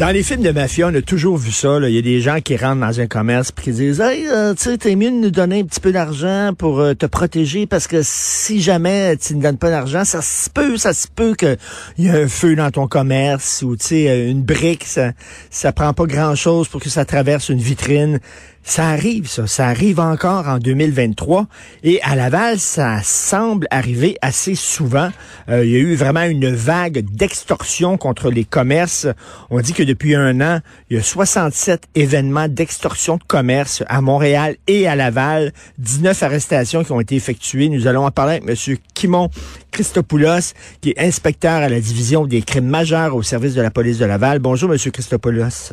Dans les films de mafia, on a toujours vu ça. Il y a des gens qui rentrent dans un commerce et qui disent Hey, euh, tu sais, mieux de nous donner un petit peu d'argent pour euh, te protéger parce que si jamais tu ne donnes pas d'argent, ça se peut, ça se peut qu'il y ait un feu dans ton commerce ou tu sais, euh, une brique, ça, ça prend pas grand chose pour que ça traverse une vitrine. Ça arrive, ça. Ça arrive encore en 2023. Et à Laval, ça semble arriver assez souvent. Euh, il y a eu vraiment une vague d'extorsion contre les commerces. On dit que depuis un an, il y a 67 événements d'extorsion de commerce à Montréal et à Laval. 19 arrestations qui ont été effectuées. Nous allons en parler avec M. Kimon Christopoulos, qui est inspecteur à la division des crimes majeurs au service de la police de Laval. Bonjour, M. Christopoulos.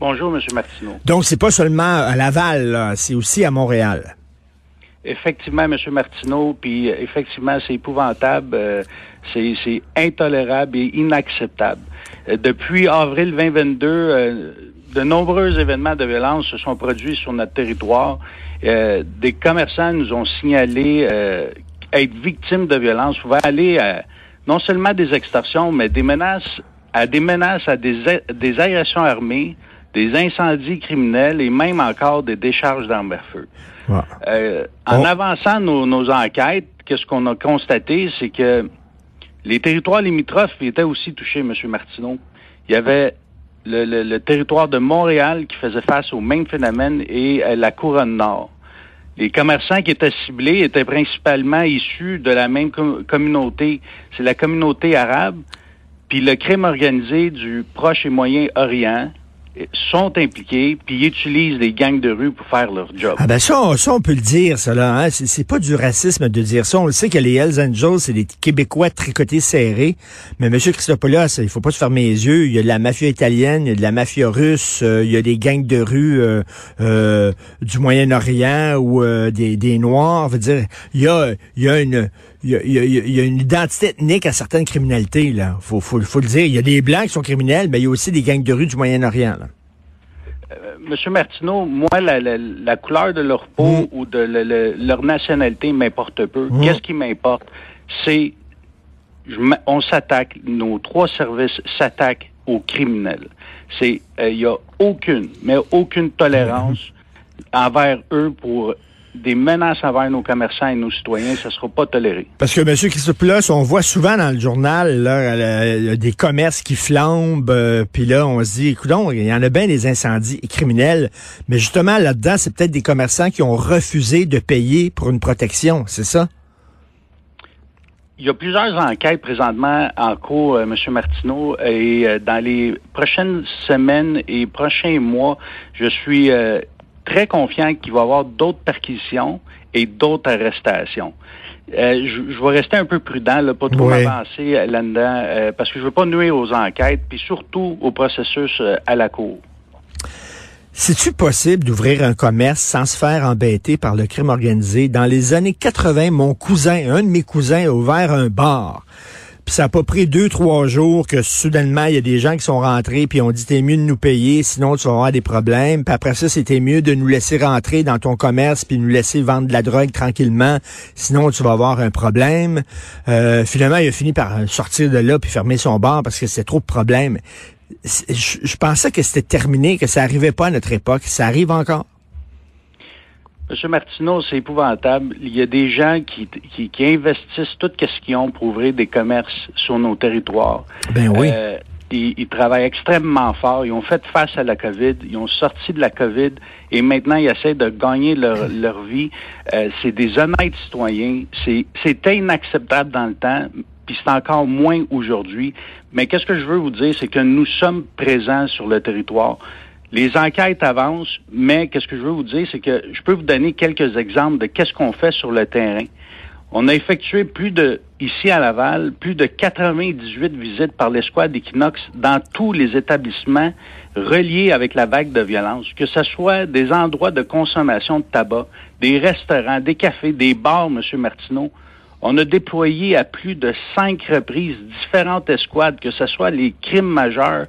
Bonjour, M. Martineau. Donc, c'est pas seulement à Laval, c'est aussi à Montréal. Effectivement, M. Martineau, puis euh, effectivement, c'est épouvantable, euh, c'est intolérable et inacceptable. Euh, depuis avril 2022, de nombreux événements de violence se sont produits sur notre territoire. des commerçants nous ont signalé être victimes de violence, pouvaient aller non seulement des extorsions, mais des menaces à des menaces à des, des agressions armées, des incendies criminels et même encore des décharges d'armes à feu. Euh, en avançant nos, enquêtes, qu'est-ce qu'on a constaté, c'est que les territoires limitrophes étaient aussi touchés, M. Martineau. Il y avait le, territoire de Montréal qui faisait face au même phénomène et euh, la couronne nord. Les commerçants qui étaient ciblés étaient principalement issus de la même communauté. C'est la communauté arabe, puis le crime organisé du Proche et Moyen-Orient, sont impliqués, puis utilisent les gangs de rue pour faire leur job. Ah ben ça, ça on peut le dire, là. Hein? C'est pas du racisme de dire ça. On le sait que les Hells Angels, c'est des Québécois tricotés serrés. Mais M. Christopoulos, il faut pas se fermer les yeux. Il y a de la mafia italienne, il y a de la mafia russe, euh, il y a des gangs de rue euh, euh, du Moyen-Orient ou des, des Noirs. Veut dire, il y a, il y a une il y, a, il y, a, une identité ethnique à certaines criminalités. Là. Faut, faut, faut le dire. Il y a des Blancs qui sont criminels, mais il y a aussi des gangs de rue du Moyen-Orient. Euh, Monsieur Martineau, moi, la, la, couleur de leur peau mm. ou de leur nationalité m'importe peu. Mm. Qu'est-ce qui m'importe? C'est on s'attaque, nos trois services s'attaquent aux criminels. C'est euh, il y a aucune, mais aucune tolérance mm. envers eux pour des menaces envers nos commerçants et nos citoyens, ça ne sera pas toléré. Parce que, M. Christopoulos, on voit souvent dans le journal là, des commerces qui flambent, euh, puis là, on se dit, écoute, il y en a bien des incendies criminels, mais justement, là-dedans, c'est peut-être des commerçants qui ont refusé de payer pour une protection, c'est ça? Il y a plusieurs enquêtes présentement en cours, euh, M. Martineau, et euh, dans les prochaines semaines et prochains mois, je suis très confiant qu'il va y avoir d'autres perquisitions et d'autres arrestations. Euh, je, vais rester un peu prudent, là, pas trop avancer euh, là-dedans, euh, parce que je veux pas nuire aux enquêtes, puis surtout au processus à la cour. C'est-tu possible d'ouvrir un commerce sans se faire embêter par le crime organisé? Dans les années 80, mon cousin, un de mes cousins, a ouvert un bar. Puis ça n'a pas pris deux, trois jours que soudainement, il y a des gens qui sont rentrés puis ont dit t'es mieux de nous payer, sinon tu vas avoir des problèmes. Puis après ça, c'était mieux de nous laisser rentrer dans ton commerce puis nous laisser vendre de la drogue tranquillement, sinon tu vas avoir un problème. Euh, finalement, il a fini par sortir de là puis fermer son bar parce que c'était trop de problèmes. Je, je pensais que c'était terminé, que ça arrivait pas à notre époque. Ça arrive encore. Monsieur Martineau, c'est épouvantable. Il y a des gens qui, qui, investissent tout ce qu'ils ont pour ouvrir des commerces sur nos territoires. Ben oui. Euh, ils, travaillent extrêmement fort. Ils ont fait face à la COVID. Ils ont sorti de la COVID et maintenant ils essaient de gagner leur, leur vie. Euh, c'est des honnêtes citoyens. C'était inacceptable dans le temps, puis c'est encore moins aujourd'hui. Mais qu'est-ce que je veux vous dire, c'est que nous sommes présents sur le territoire. Les enquêtes avancent, mais qu'est-ce que je veux vous dire, c'est que je peux vous donner quelques exemples de qu'est-ce qu'on fait sur le terrain. On a effectué plus de, ici à Laval, plus de 98 visites par l'escouade Equinox dans tous les établissements reliés avec la vague de violence, que ce soit des endroits de consommation de tabac, des restaurants, des cafés, des bars, M. Martineau. On a déployé à plus de cinq reprises différentes escouades, que ce soit les crimes majeurs,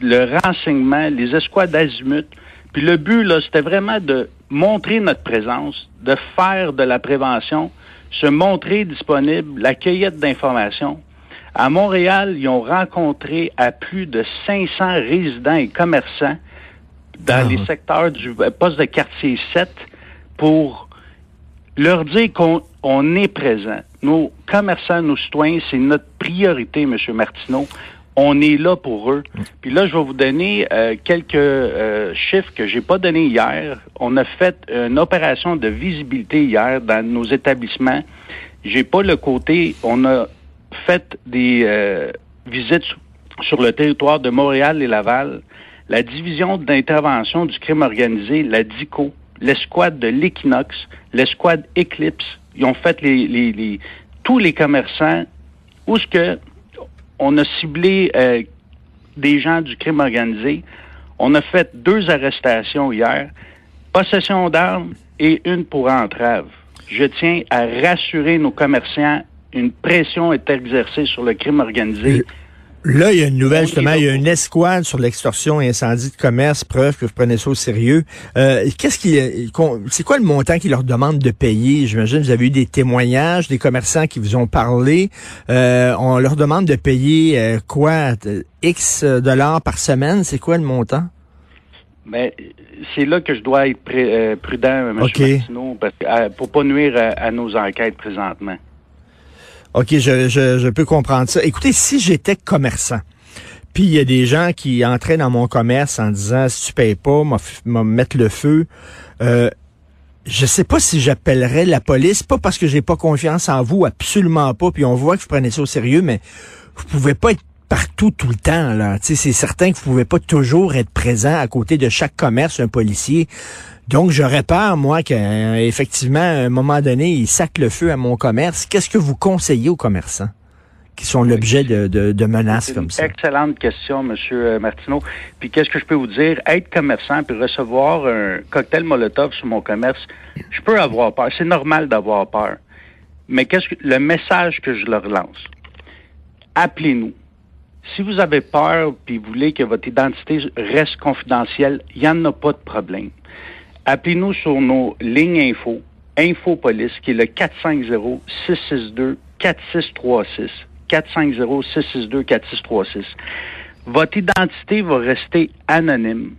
le renseignement, les escouades d'azimut. Puis le but, là, c'était vraiment de montrer notre présence, de faire de la prévention, se montrer disponible, la cueillette d'informations. À Montréal, ils ont rencontré à plus de 500 résidents et commerçants dans Ah. les secteurs du euh, poste de quartier 7 pour leur dire qu'on on est présent. Nos commerçants, nos citoyens, c'est notre priorité, M. Martineau. On est là pour eux. Puis là, je vais vous donner euh, quelques euh, chiffres que j'ai pas donnés hier. On a fait une opération de visibilité hier dans nos établissements. J'ai pas le côté. On a fait des euh, visites sur- le territoire de Montréal et Laval. La division d'intervention du crime organisé, la DICO, l'escouade de l'Equinox, l'escouade Eclipse, ils ont fait les, les- les- tous les commerçants où ce que on a ciblé euh, des gens du crime organisé. On a fait deux arrestations hier, possession d'armes et une pour entrave. Je tiens à rassurer nos commerçants, une pression est exercée sur le crime organisé. Là, il y a une nouvelle, justement, il y a une escouade sur l'extorsion et incendie de commerce, preuve que vous prenez ça au sérieux. Euh, qu'est-ce qui, qu'on- c'est quoi le montant qu'ils leur demandent de payer? J'imagine que vous avez eu des témoignages, des commerçants qui vous ont parlé. Euh, on leur demande de payer euh, quoi? euh, X dollars par semaine? C'est quoi le montant? Mais c'est là que je dois être euh, prudent, M. OK. Martineau, parce que, euh, pour pas nuire à, à nos enquêtes présentement. OK, je, je, je peux comprendre ça. Écoutez, si j'étais commerçant, puis il y a des gens qui entraient dans mon commerce en disant si tu payes pas, m'a mettre le feu. Euh, je sais pas si j'appellerais la police, pas parce que j'ai pas confiance en vous, absolument pas. Puis on voit que vous prenez ça au sérieux, mais vous pouvez pas être partout tout le temps. Là, c'est certain que vous pouvez pas toujours être présent à côté de chaque commerce, un policier. Donc, j'aurais peur, moi, qu'effectivement, à un moment donné, il sac le feu à mon commerce. Qu'est-ce que vous conseillez aux commerçants qui sont l'objet de, de, de menaces comme ça? excellente question, M. Martineau. Puis qu'est-ce que je peux vous dire? Être commerçant puis recevoir un cocktail Molotov sur mon commerce, je peux avoir peur. C'est normal d'avoir peur. Mais qu'est-ce que le message que je leur lance? Appelez-nous. Si vous avez peur puis vous voulez que votre identité reste confidentielle, il n'y en a pas de problème. Appelez-nous sur nos lignes info, Infopolice, qui est le 450-662-4636. 450-662-4636. Votre identité va rester anonyme.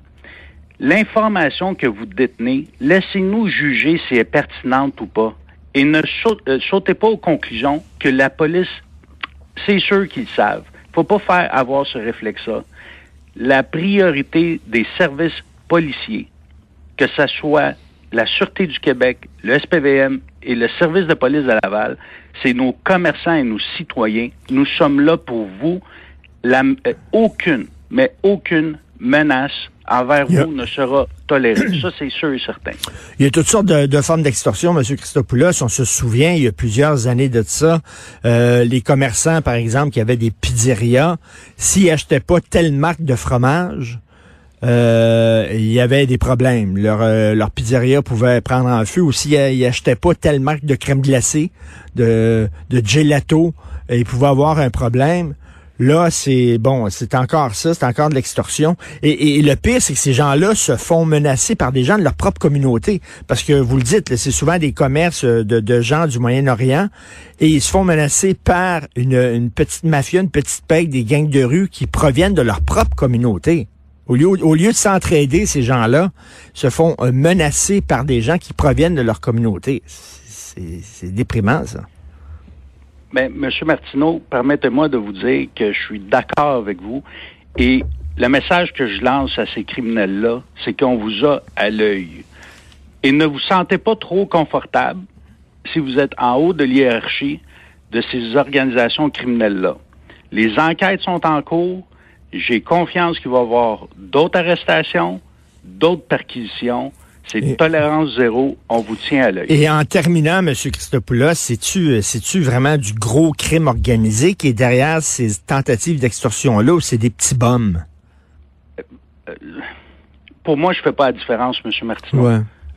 L'information que vous détenez, laissez-nous juger si elle est pertinente ou pas. Et ne euh, sautez pas aux conclusions que la police, c'est sûr qu'ils savent. faut pas faire avoir ce réflexe-là. La priorité des services policiers, que ce soit la Sûreté du Québec, le SPVM et le service de police de Laval, c'est nos commerçants et nos citoyens. Nous sommes là pour vous. La- euh, aucune, mais aucune menace envers vous ne sera tolérée. Ça, c'est sûr et certain. Il y a toutes sortes de, de formes d'extorsion, M. Christopoulos. On se souvient, il y a plusieurs années de ça, euh, les commerçants, par exemple, qui avaient des pizzerias, s'ils achetaient pas telle marque de fromage, euh, il y avait des problèmes. Leur, euh, leur pizzeria pouvait prendre en feu. S'ils ils achetaient pas telle marque de crème glacée, de, de gelato, euh, ils pouvaient avoir un problème. Là, c'est bon, c'est encore ça, c'est encore de l'extorsion. Et, et- le pire, c'est que ces gens-là se font menacer par des gens de leur propre communauté. Parce que vous le dites, c'est souvent des commerces de, de gens du Moyen-Orient et ils se font menacer par une, une petite mafia, une petite pègue, des gangs de rue qui proviennent de leur propre communauté. Au lieu, de s'entraider, ces gens-là se font euh, menacer par des gens qui proviennent de leur communauté. C'est déprimant, ça. Mais, M. Martineau, permettez-moi de vous dire que je suis d'accord avec vous. Et le message que je lance à ces criminels-là, c'est qu'on vous a à l'œil. Et ne vous sentez pas trop confortable si vous êtes en haut de l'hiérarchie de ces organisations criminelles-là. Les enquêtes sont en cours. J'ai confiance qu'il va y avoir d'autres arrestations, d'autres perquisitions. C'est Et- tolérance zéro. On vous tient à l'œil. Et en terminant, M. Christopoulos, c'est-tu, c'est-tu vraiment du gros crime organisé qui est derrière ces tentatives d'extorsion-là ou c'est des petits bums? Pour moi, je fais pas la différence, M. Martineau.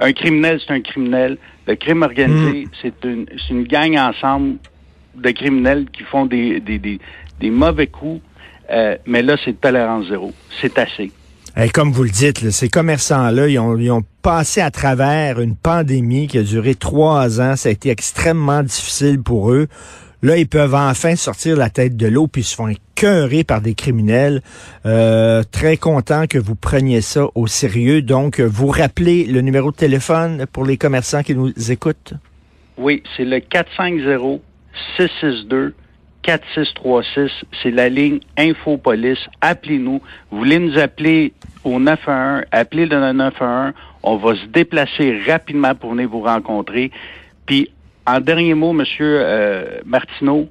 Un criminel, c'est un criminel. Le crime organisé, c'est une, c'est une gang ensemble de criminels qui font des, des, des, des mauvais coups. Euh, mais là, c'est tolérance zéro. C'est assez. Comme vous le dites, là, ces commerçants-là, ils ont, ils ont passé à travers une pandémie qui a duré trois ans. Ça a été extrêmement difficile pour eux. Là, ils peuvent enfin sortir la tête de l'eau puis se font écœurer par des criminels. Euh, très content que vous preniez ça au sérieux. Donc, vous rappelez le numéro de téléphone pour les commerçants qui nous écoutent? Oui, c'est le 450 662 4636, c'est la ligne Infopolis. Appelez-nous. Vous voulez nous appeler au 911, appelez le 911. On va se déplacer rapidement pour venir vous rencontrer. Puis, en dernier mot, Monsieur euh, Martineau,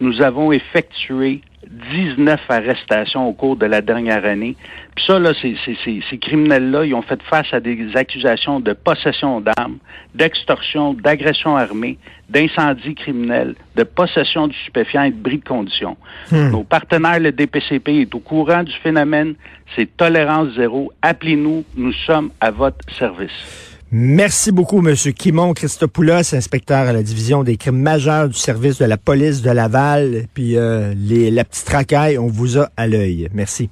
nous avons effectué 19 arrestations au cours de la dernière année. Puis ça, là, ces, ces criminels-là, ils ont fait face à des accusations de possession d'armes, d'extorsion, d'agression armée, d'incendie criminel, de possession du stupéfiant et de bris de conditions. Hmm. Nos partenaires, le DPCP, est au courant du phénomène. C'est tolérance zéro. Appelez-nous. Nous sommes à votre service. Merci beaucoup, M. Kimon Christopoulos, inspecteur à la division des crimes majeurs du service de la police de Laval. Puis euh, les, la petite racaille, on vous a à l'œil. Merci.